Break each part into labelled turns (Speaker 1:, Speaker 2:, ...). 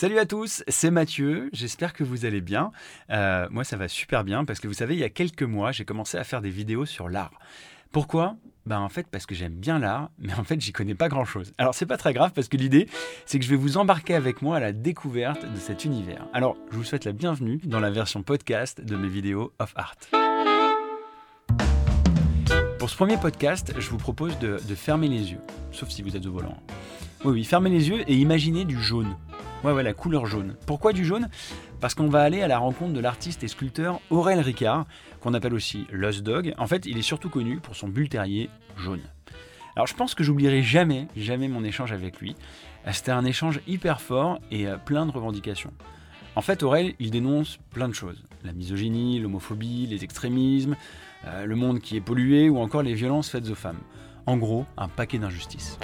Speaker 1: Salut à tous, c'est Mathieu, j'espère que vous allez bien. Euh, moi ça va super bien parce que vous savez, il y a quelques mois, j'ai commencé à faire des vidéos sur l'art. Pourquoi? Ben en fait parce que j'aime bien l'art, mais en fait j'y connais pas grand chose. Alors c'est pas très grave parce que l'idée c'est que je vais vous embarquer avec moi à la découverte de cet univers. Alors je vous souhaite la bienvenue dans la version podcast de mes vidéos of art. Pour ce premier podcast, je vous propose de, de fermer les yeux, sauf si vous êtes au volant. Oui, oui, fermez les yeux et imaginez du jaune. Ouais, ouais, la couleur jaune. Pourquoi du jaune? Parce qu'on va aller à la rencontre de l'artiste et sculpteur Aurel Ricard, qu'on appelle aussi Lost Dog. En fait, il est surtout connu pour son bulle terrier jaune. Alors je pense que j'oublierai jamais, jamais mon échange avec lui. C'était un échange hyper fort et euh, plein de revendications. En fait, Aurel, il dénonce plein de choses. La misogynie, l'homophobie, les extrémismes, euh, le monde qui est pollué ou encore les violences faites aux femmes. En gros, un paquet d'injustices.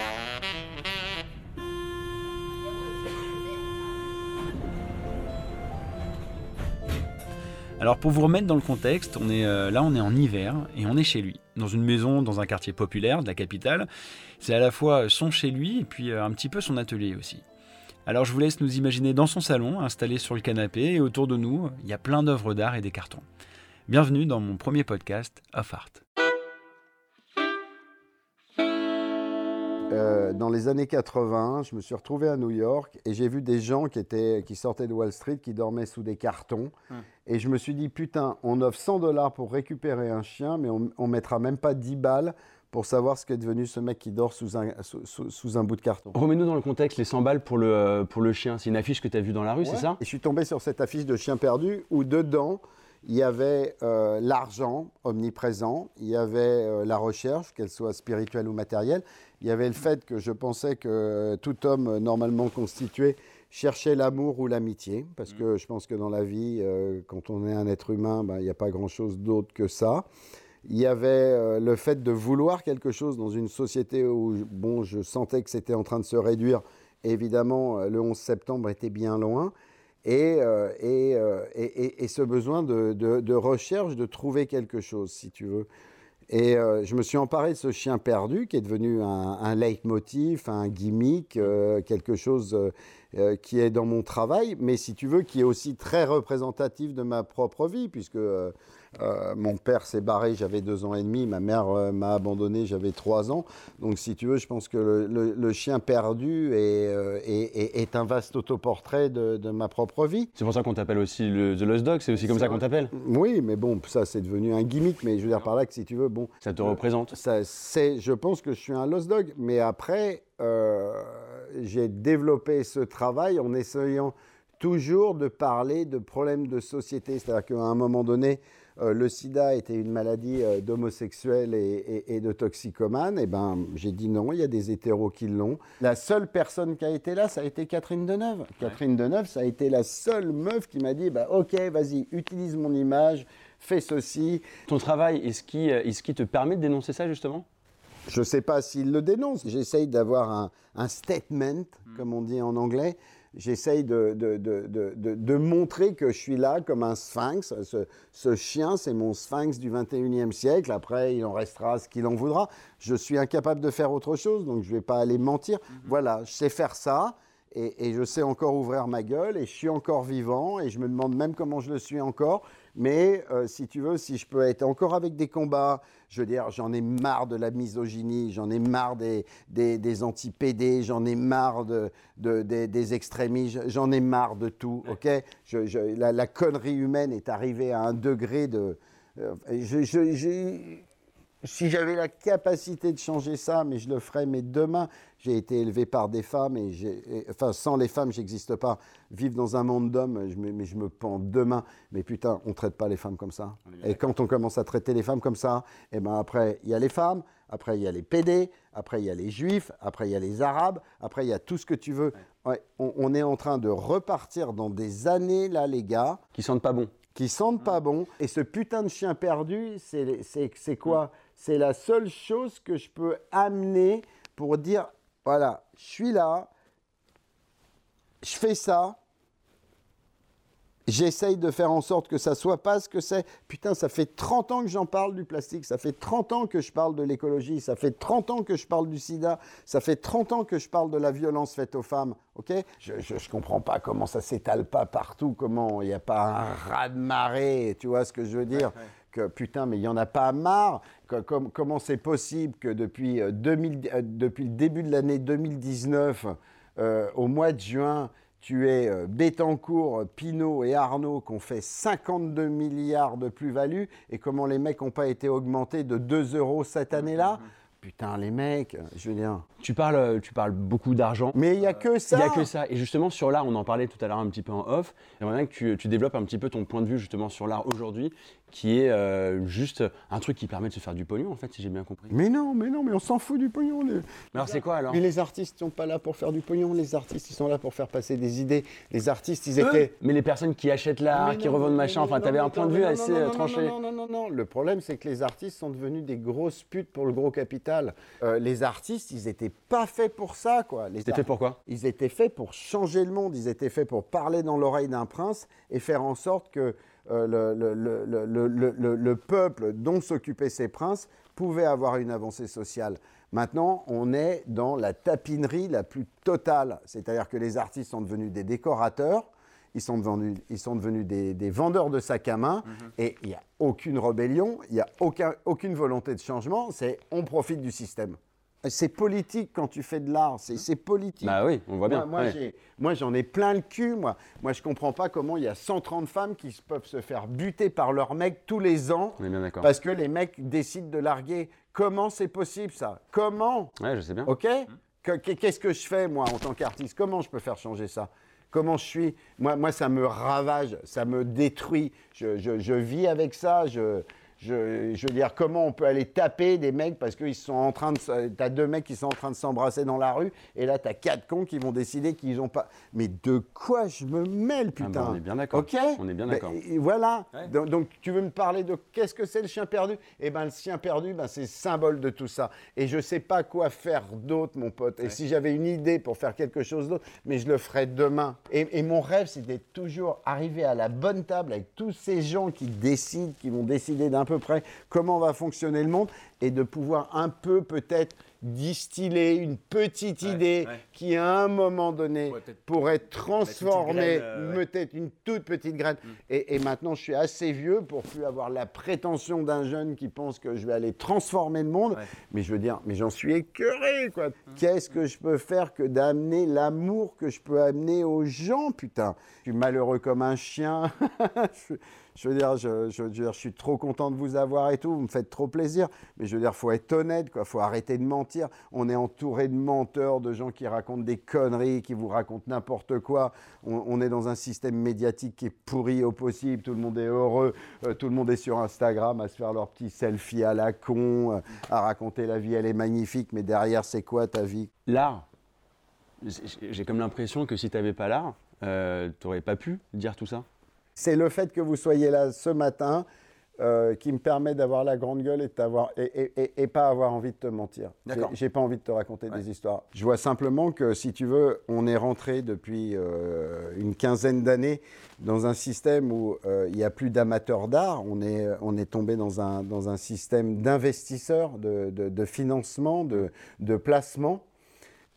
Speaker 1: Alors pour vous remettre dans le contexte, euh, là, on est en hiver et on est chez lui, dans une maison dans un quartier populaire de la capitale. C'est à la fois son chez lui et puis euh, un petit peu son atelier aussi. Alors je vous laisse nous imaginer dans son salon, installé sur le canapé, et autour de nous, il y a plein d'œuvres d'art et des cartons. Bienvenue dans mon premier podcast Off Art.
Speaker 2: Euh, dans les années 80, je me suis retrouvé à New York et j'ai vu des gens qui, étaient, qui sortaient de Wall Street, qui dormaient sous des cartons.
Speaker 1: Hum.
Speaker 2: Et je me suis dit, putain, on offre 100 dollars pour récupérer un chien, mais on, on mettra même pas 10 balles pour savoir ce qu'est devenu ce mec qui dort sous un, sous, sous- sous un bout de carton.
Speaker 3: Remets-nous dans le contexte, les 100 balles pour le, euh, pour le chien. C'est une affiche que tu as vue dans la rue, c'est ça?
Speaker 2: Et je suis tombé sur cette affiche de chien perdu où dedans, il y avait euh, l'argent omniprésent, il y avait euh, la recherche, qu'elle soit spirituelle ou matérielle, il y avait le fait que je pensais que tout homme euh, normalement constitué cherchait l'amour ou l'amitié, parce que je pense que dans la vie, euh, quand on est un être humain, ben, il n'y a pas grand-chose d'autre que ça. Il y avait le fait de vouloir quelque chose dans une société où bon, je sentais que c'était en train de se réduire. Évidemment, le 11 septembre était bien loin. Et, euh, et, euh, et- et- et ce besoin de, de- recherche, de trouver quelque chose, si tu veux. Et euh, je me suis emparé de ce chien perdu qui est devenu un, un leitmotiv, un gimmick, quelque chose euh, qui est dans mon travail, mais si tu veux, qui est aussi très représentatif de ma propre vie, puisque euh, euh, mon père s'est barré, j'avais deux ans et demi, ma mère m'a abandonné, j'avais trois ans. Donc si tu veux, je pense que le, le- le chien perdu est, est- est- est un vaste autoportrait de, de ma propre vie.
Speaker 3: C'est pour ça qu'on t'appelle aussi le The Lost Dog, c'est aussi comme ça qu'on t'appelle.
Speaker 2: Oui, mais bon, ça c'est devenu un gimmick, mais je veux dire par là que si tu veux, bon,
Speaker 3: Ça te représente.
Speaker 2: ça, je pense que je suis un lost dog, mais après, euh, j'ai développé ce travail en essayant toujours de parler de problèmes de société. C'est-à-dire qu'à un moment donné, euh, le sida était une maladie euh, d'homosexuels et, et- et de toxicomanes. Et ben, j'ai dit non, il y a des hétéros qui l'ont. La seule personne qui a été là, ça a été Catherine Deneuve. Catherine Deneuve, ça a été la seule meuf qui m'a dit, bah, ok, vas-y, utilise mon image, fais ceci.
Speaker 3: Ton travail, est-ce qui, euh, est-ce qui te permet de dénoncer ça justement?
Speaker 2: Je ne sais pas s'il le dénonce. J'essaye d'avoir un, un statement,
Speaker 3: Hmm.
Speaker 2: comme on dit en anglais. J'essaye de, de, de, de, de- de montrer que je suis là comme un sphinx. Ce, ce chien, c'est mon sphinx du 21e siècle. Après, il en restera ce qu'il en voudra. Je suis incapable de faire autre chose, donc je ne vais pas aller mentir.
Speaker 3: Hmm.
Speaker 2: Voilà, je sais faire ça. Et, et je sais encore ouvrir ma gueule et je suis encore vivant et je me demande même comment je le suis encore. Mais euh, si tu veux, si je peux être encore avec des combats, je veux dire, j'en ai marre de la misogynie, j'en ai marre des, des, des anti-PD, j'en ai marre de, de- des, des extrémistes, j'en ai marre de tout, ok? Je- je- la, la connerie humaine est arrivée à un degré de... euh, je- si j'avais la capacité de changer ça, mais je le ferais, mais demain, j'ai été élevé par des femmes, et, j'ai- et- enfin, sans les femmes, j'existe pas. Vivre dans un monde d'hommes, je me- mais je me pends demain. Mais putain, on traite pas les femmes comme ça. Et quand on commence à traiter les femmes comme ça, et ben après, il y a les femmes, après, il y a les PD, après, il y a les juifs, après, il y a les arabes, après, il y a tout ce que tu veux. Ouais, on, on est en train de repartir dans des années, là, les gars
Speaker 3: Qui sentent pas bon.
Speaker 2: Qui sentent pas bon. Et ce putain de chien perdu, c'est quoi? C'est la seule chose que je peux amener pour dire, voilà, je suis là, je fais ça, J'essaye de faire en sorte que ça soit pas ce que c'est. Putain, ça fait 30 ans que j'en parle du plastique, ça fait 30 ans que je parle de l'écologie, ça fait 30 ans que je parle du sida, ça fait 30 ans que je parle de la violence faite aux femmes. Ok? Je ne comprends pas comment ça s'étale pas partout, comment il n'y a pas un raz de marée, tu vois ce que je veux dire? Que putain, mais il n'y en a pas marre. comment c'est possible que depuis, 2000, euh, euh, depuis le début de l'année 2019, euh, au mois de juin, tu es euh, Bettencourt, Pinot et Arnaud qui ont fait 52 milliards de plus-value et comment les mecs n'ont pas été augmentés de 2 euros cette année-là? Putain, les mecs, je veux dire.
Speaker 1: Tu parles, tu parles beaucoup d'argent.
Speaker 2: Mais il n'y a que ça.
Speaker 1: Il n'y a que ça. Et justement, sur l'art, on en parlait tout à l'heure un petit peu en off. J'aimerais bien que tu, tu, développes un petit peu ton point de vue justement sur l'art aujourd'hui qui est euh, juste un truc qui permet de se faire du pognon, en fait, si j'ai bien compris.
Speaker 2: Mais non, mais non, mais on s'en fout du pognon. Mais
Speaker 1: alors, c'est quoi alors
Speaker 2: Mais les artistes sont pas là pour faire du pognon. Les artistes, ils sont là pour faire passer des idées. Les artistes, ils étaient.
Speaker 1: mais les personnes qui achètent l'art, qui revendent machin, enfin, tu avais un point de vue assez euh, tranché.
Speaker 2: Non, non, non, non, Le problème, c'est que les artistes sont devenus des grosses putes pour le gros capital. Euh, les artistes, ils étaient pas faits pour ça, quoi.
Speaker 1: Ils étaient faits pour quoi?
Speaker 2: Ils étaient faits pour changer le monde. Ils étaient faits pour parler dans l'oreille d'un prince et faire en sorte que euh, le, peuple dont s'occupaient ces princes pouvait avoir une avancée sociale. Maintenant, on est dans la tapinerie la plus totale, c'est-à-dire que les artistes sont devenus des décorateurs, ils sont devenus, ils sont devenus des, vendeurs de sacs à main, mhm. et il n'y a aucune rébellion, il n'y a aucun, aucune volonté de changement, c'est on profite du système. C'est politique quand tu fais de l'art, c'est politique.
Speaker 1: Bah oui, on voit bien.
Speaker 2: Moi, j'en ai, plein le cul, moi. Moi, je comprends pas comment il y a 130 femmes qui peuvent se faire buter par leurs mecs tous les ans.
Speaker 1: On est bien d'accord.
Speaker 2: Parce que les mecs décident de larguer. Comment c'est possible, ça? Comment?
Speaker 1: Ouais, je sais bien.
Speaker 2: OK? Qu'est-ce que je fais, moi, en tant qu'artiste? Comment je peux faire changer ça? Comment je suis moi, moi, ça me ravage, ça me détruit. Je, vis avec ça. Je, je, veux dire, comment on peut aller taper des mecs parce qu'ils sont en train de. T'as deux mecs qui sont en train de s'embrasser dans la rue et là, t'as quatre cons qui vont décider qu'ils ont pas. Mais de quoi je me mêle, ah bah, putain
Speaker 1: On est bien d'accord.
Speaker 2: Ok?
Speaker 1: On est bien d'accord.
Speaker 2: voilà. Donc, tu veux me parler de qu'est-ce que c'est le chien perdu? Eh bien, le chien perdu, ben, c'est symbole de tout ça. Et je sais pas quoi faire d'autre, mon pote. Et si j'avais une idée pour faire quelque chose d'autre, mais je le ferais demain. Et, et mon rêve, c'est d'être toujours arrivé à la bonne table avec tous ces gens qui décident, qui vont décider d'un peu près comment va fonctionner le monde et de pouvoir un peu peut-être distiller une petite idée qui à un moment donné pourrait euh, peut-être une toute petite graine. Mm. Et, maintenant je suis assez vieux pour plus avoir la prétention d'un jeune qui pense que je vais aller transformer le monde. Mais je veux dire, mais j'en suis écœuré quoi. Mm. Qu'est-ce que je peux faire que d'amener l'amour que je peux amener aux gens, putain? Je suis malheureux comme un chien. je veux dire, je, je, je, suis trop content de vous avoir et tout, vous me faites trop plaisir, mais je veux dire, faut être honnête, quoi, faut arrêter de mentir. On est entouré de menteurs, de gens qui racontent des conneries, qui vous racontent n'importe quoi. On, est dans un système médiatique qui est pourri au possible, tout le monde est heureux, euh, tout le monde est sur Instagram à se faire leur petit selfie à la con, euh, à raconter la vie, elle est magnifique, mais derrière, c'est quoi ta vie?
Speaker 1: L'art. J'ai comme l'impression que si tu n'avais pas l'art, euh, tu n'aurais pas pu dire tout ça.
Speaker 2: C'est le fait que vous soyez là ce matin euh, qui me permet d'avoir la grande gueule et, et, pas avoir envie de te mentir. J'ai pas envie de te raconter des histoires. Je vois simplement que, si tu veux, on est rentré depuis euh, une quinzaine d'années dans un système où euh, il n'y a plus d'amateurs d'art. On est, on est tombé dans un, dans un système d'investisseurs, de, de, financement, de, de placement.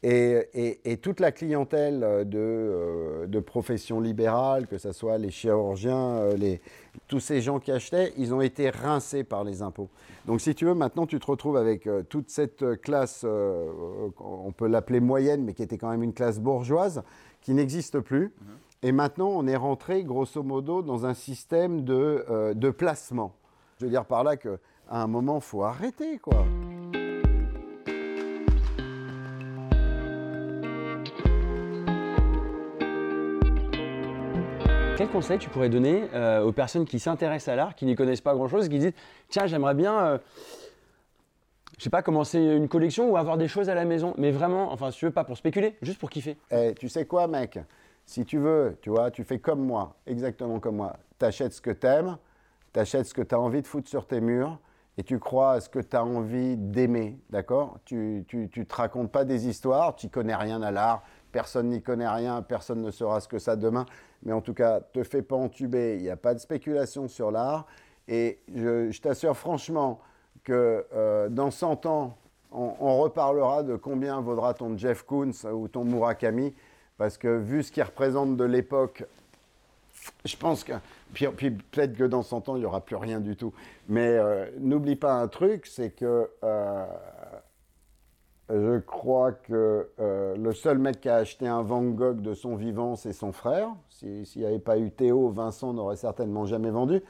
Speaker 2: Et, toute la clientèle euh, euh, de, professions libérales, que ce soit les chirurgiens, euh, les, tous ces gens qui achetaient, ils ont été rincés par les impôts. Donc si tu veux, maintenant tu te retrouves avec toute cette classe, on peut l'appeler moyenne, mais qui était quand même une classe bourgeoise, qui n'existe plus. Mhm. Et maintenant, on est rentré, grosso modo, dans un système de, de placement. Je veux dire par là qu'à un moment, il faut arrêter, quoi.
Speaker 1: Quel conseil tu pourrais donner euh, aux personnes qui s'intéressent à l'art, qui n'y connaissent pas grand-chose, qui disent Tiens, j'aimerais bien, euh, je sais pas, commencer une collection ou avoir des choses à la maison, mais vraiment, enfin, si tu veux, pas pour spéculer, juste pour kiffer.
Speaker 2: Eh, tu sais quoi, mec? Si tu veux, tu vois, tu fais comme moi, exactement comme moi. Tu achètes ce que tu aimes, tu achètes ce que tu as envie de foutre sur tes murs, et tu crois à ce que tu as envie d'aimer, d'accord? Tu, tu, tu te racontes pas des histoires, tu connais rien à l'art, personne n'y connaît rien, personne ne saura ce que ça demain. Mais en tout cas, te fais pas entuber, il n'y a pas de spéculation sur l'art. Et je, t'assure franchement que euh, dans 100 ans, on, reparlera de combien vaudra ton Jeff Koons ou ton Murakami, parce que vu ce qu'il représente de l'époque, je pense que. Puis, peut-être que dans 100 ans, il n'y aura plus rien du tout. Mais euh, n'oublie pas un truc, c'est que euh, je crois que euh, le seul mec qui a acheté un Van Gogh de son vivant, c'est son frère. S'il n'y avait pas eu Théo, Vincent n'aurait certainement jamais vendu.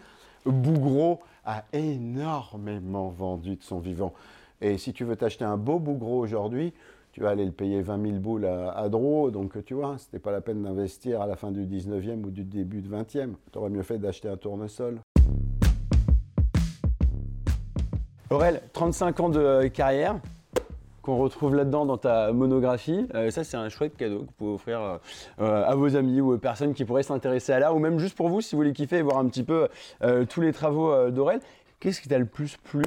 Speaker 2: Bougro a énormément vendu de son vivant. Et si tu veux t'acheter un beau Bougro aujourd'hui, tu vas aller le payer 20 000 boules à, à Donc, tu vois, c'était pas la peine d'investir à la fin du 19e ou du début du 20e. Tu aurais mieux fait d'acheter un tournesol.
Speaker 1: Aurel, 35 ans de euh, carrière qu'on retrouve là-dedans dans ta monographie. Euh, ça, c'est un chouette cadeau que vous pouvez offrir euh, à vos amis ou aux personnes qui pourraient s'intéresser à l'art, ou même juste pour vous, si vous voulez kiffer et voir un petit peu tous les travaux d'Aurel. Qu'est-ce qui t'a le plus plu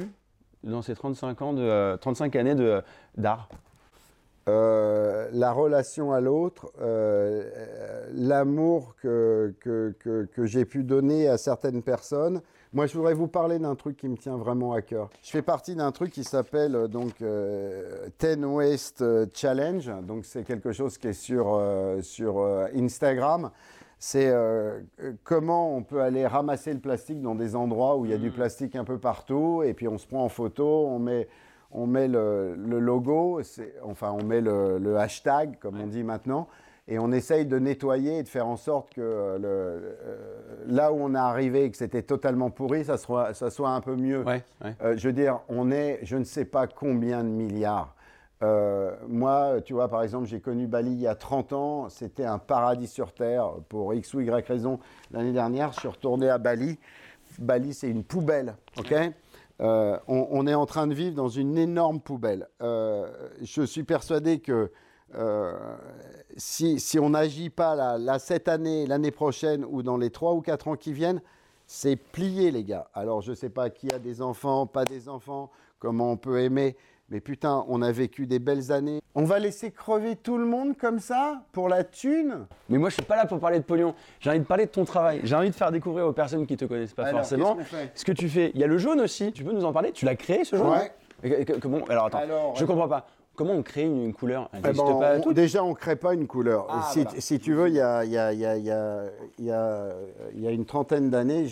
Speaker 1: dans ces 35 ans de 35 années d'art?
Speaker 2: Euh, la relation à l'autre, euh, l'amour que, que, que, j'ai pu donner à certaines personnes. Moi, je voudrais vous parler d'un truc qui me tient vraiment à cœur. Je fais partie d'un truc qui s'appelle euh, donc Ten West Challenge. Donc, c'est quelque chose qui est sur, sur Instagram. C'est comment on peut aller ramasser le plastique dans des endroits où il y a du mmh. plastique un peu partout, et puis on se prend en photo, on met on met le, logo, enfin on met le, hashtag, comme on dit maintenant, et on essaye de nettoyer et de faire en sorte que euh, là où on est arrivé et que c'était totalement pourri, ça soit, ça soit un peu mieux. Euh, je veux dire, on est, je ne sais pas combien de milliards. Euh, moi, tu vois, par exemple, j'ai connu Bali il y a 30 ans, c'était un paradis sur Terre pour X ou Y raison. L'année dernière, je suis retourné à Bali. Bali, c'est une poubelle, ok? Euh, on, est en train de vivre dans une énorme poubelle. Euh, je suis persuadé que euh, si, on n'agit pas là, cette année, l'année prochaine ou dans les 3 ou 4 ans qui viennent, c'est plié les gars. Alors je ne sais pas qui a des enfants, pas des enfants, comment on peut aimer, mais putain, on a vécu des belles années. On va laisser crever tout le monde comme ça pour la thune?
Speaker 1: Mais moi, je suis pas là pour parler de pognon. J'ai envie de parler de ton travail. J'ai envie de faire découvrir aux personnes qui te connaissent pas forcément ce que tu fais. Il y a le jaune aussi. Tu peux nous en parler? Tu l'as créé ce jaune?
Speaker 2: Ouais.
Speaker 1: Comment Alors attends, je comprends pas. Comment on crée une, couleur
Speaker 2: eh ben, pas Déjà, on ne crée pas une couleur. Ah, si, tu veux, il y a, y, a, y, a, y a, une trentaine d'années,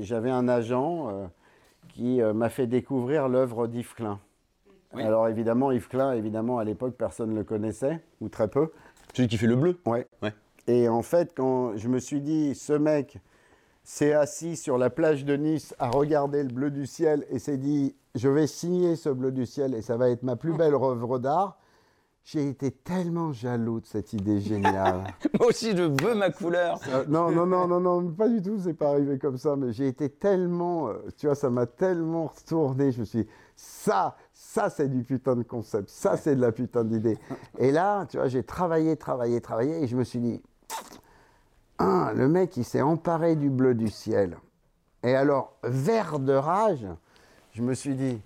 Speaker 2: j'avais un agent euh, qui euh, m'a fait découvrir l'œuvre d'Yves Klein. Alors évidemment, Yves Klein, évidemment, à l'époque, personne ne le connaissait, ou très peu.
Speaker 1: Celui qui fait le bleu?
Speaker 2: Ouais. ouais. Et en fait, quand je me suis dit, ce mec s'est assis sur la plage de Nice à regarder le bleu du ciel et s'est dit, je vais signer ce bleu du ciel et ça va être ma plus belle œuvre d'art, j'ai été tellement jaloux de cette idée géniale.
Speaker 1: Moi aussi, je veux ma couleur.
Speaker 2: Euh, non, non, non, non, non, pas du tout, c'est pas arrivé comme ça, mais j'ai été tellement, euh, tu vois, ça m'a tellement retourné. Je me suis dit, ça, ça, c'est du putain de concept, ça, c'est de la putain d'idée. Et là, tu vois, j'ai travaillé, travaillé, travaillé, et je me suis dit, le mec, il s'est emparé du bleu du ciel. Et alors, vert de rage, je me suis dit,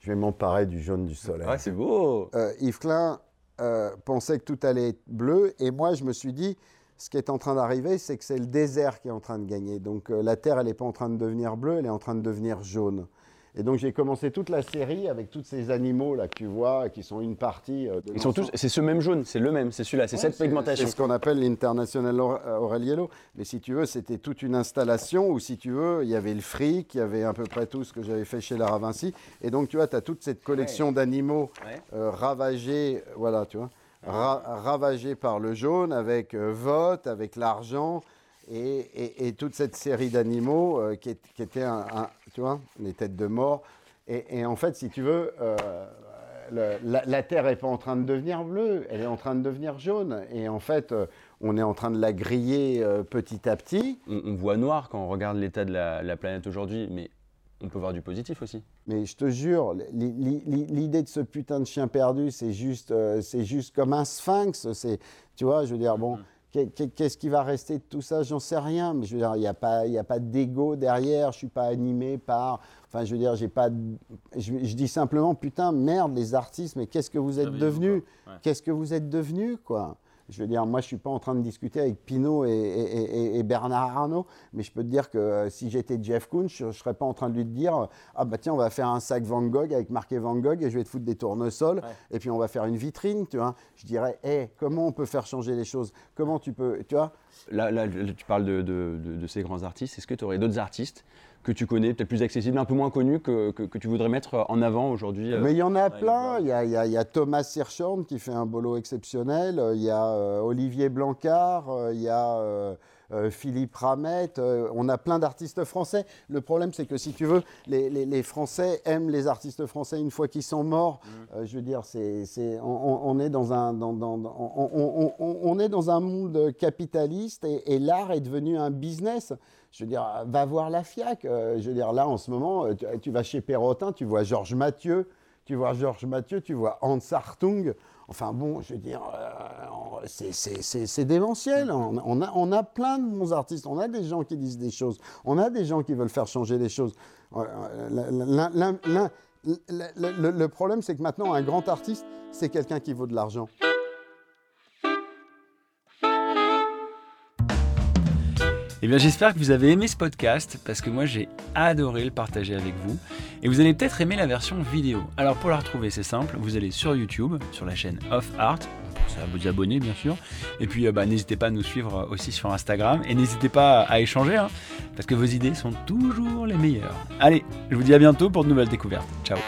Speaker 2: je vais m'emparer du jaune du soleil.
Speaker 1: Ah, c'est beau
Speaker 2: euh, Yves Klein euh, pensait que tout allait être bleu, et moi, je me suis dit, ce qui est en train d'arriver, c'est que c'est le désert qui est en train de gagner. Donc euh, la Terre, elle n'est pas en train de devenir bleue, elle est en train de devenir jaune. Et donc j'ai commencé toute la série avec tous ces animaux là que tu vois, qui sont une partie.
Speaker 1: Euh, de Ils sont tous, c'est ce même jaune, c'est le même, c'est celui-là, c'est cette pigmentation.
Speaker 2: C'est ce qu'on appelle l'International Aureliello. Mais si tu veux, c'était toute une installation où, si tu veux, il y avait le fric, il y avait à peu près tout ce que j'avais fait chez la Vinci. Et donc tu vois, tu as toute cette collection d'animaux euh, ravagés, voilà, tu vois, ravagés par le jaune, avec euh, vote, avec l'argent. Et, toute cette série d'animaux euh, qui, étaient, un, tu vois, les têtes de mort. Et, en fait, si tu veux, euh, la, Terre n'est pas en train de devenir bleue, elle est en train de devenir jaune. Et en fait, euh, on est en train de la griller petit à petit.
Speaker 1: On, voit noir quand on regarde l'état de la, planète aujourd'hui, mais on peut voir du positif aussi.
Speaker 2: Mais je te jure, l'idée de ce putain de chien perdu, c'est juste, c'est juste comme un sphinx. C'est, tu vois, je veux dire, bon, mm-hmm. Qu'est-ce qui va rester de tout ça? J'en sais rien. Mais je veux dire, il n'y a pas, a pas d'ego derrière. Je ne suis pas animé par. Enfin, je veux dire, j'ai pas. Je, dis simplement, putain, merde, les artistes, mais qu'est-ce que vous êtes devenus? Qu'est-ce que vous êtes devenus, quoi? Je veux dire, moi, je suis pas en train de discuter avec Pinot et, et- et- et Bernard Arnault, mais je peux te dire que euh, si j'étais Jeff Koons, je, ne serais pas en train de lui dire euh, ah bah tiens, on va faire un sac Van Gogh avec marqué Van Gogh et je vais te foutre des tournesols et puis on va faire une vitrine, tu vois. Je dirais, hé, comment on peut faire changer les choses? Comment tu peux, tu vois?
Speaker 1: Là, là, là, tu parles de, de- de- de ces grands artistes. Est-ce que tu aurais d'autres artistes que tu connais, peut-être plus accessibles, un peu moins connus, que, que- que tu voudrais mettre en avant aujourd'hui euh,
Speaker 2: Mais il y en a plein. Il y a, il y a- il y a Thomas Serchorn qui fait un boulot exceptionnel. Il y a euh, Olivier Blancard. Euh, Il y a Philippe Ramette. Euh, on a plein d'artistes français. Le problème, c'est que si tu veux, les, les- les Français aiment les artistes français une fois qu'ils sont morts. Euh, je veux dire, c'est, on, est dans un, dans- dans- dans- on, on- on- on est dans un monde capitaliste et, et l'art est devenu un business. Je veux dire, va voir la FIAC. Euh, je veux dire, là, en ce moment, euh, tu, tu vas chez Perrotin, tu vois Georges Mathieu, tu vois Georges Mathieu, tu vois Hans Hartung. Enfin bon, je veux dire, euh, c'est- c'est c'est- c'est démentiel. On, on a, on a plein de bons artistes. On a des gens qui disent des choses. On a des gens qui veulent faire changer les choses. Le problème, c'est que maintenant, un grand artiste, c'est quelqu'un qui vaut de l'argent.
Speaker 4: Eh bien, j'espère que vous avez aimé ce podcast parce que moi j'ai adoré le partager avec vous. Et vous allez peut-être aimer la version vidéo. Alors pour la retrouver, c'est simple, vous allez sur YouTube, sur la chaîne Off Art. À vous abonner bien sûr. Et puis euh, bah, n'hésitez pas à nous suivre aussi sur Instagram. Et n'hésitez pas à échanger hein, parce que vos idées sont toujours les meilleures. Allez, je vous dis à bientôt pour de nouvelles découvertes. Ciao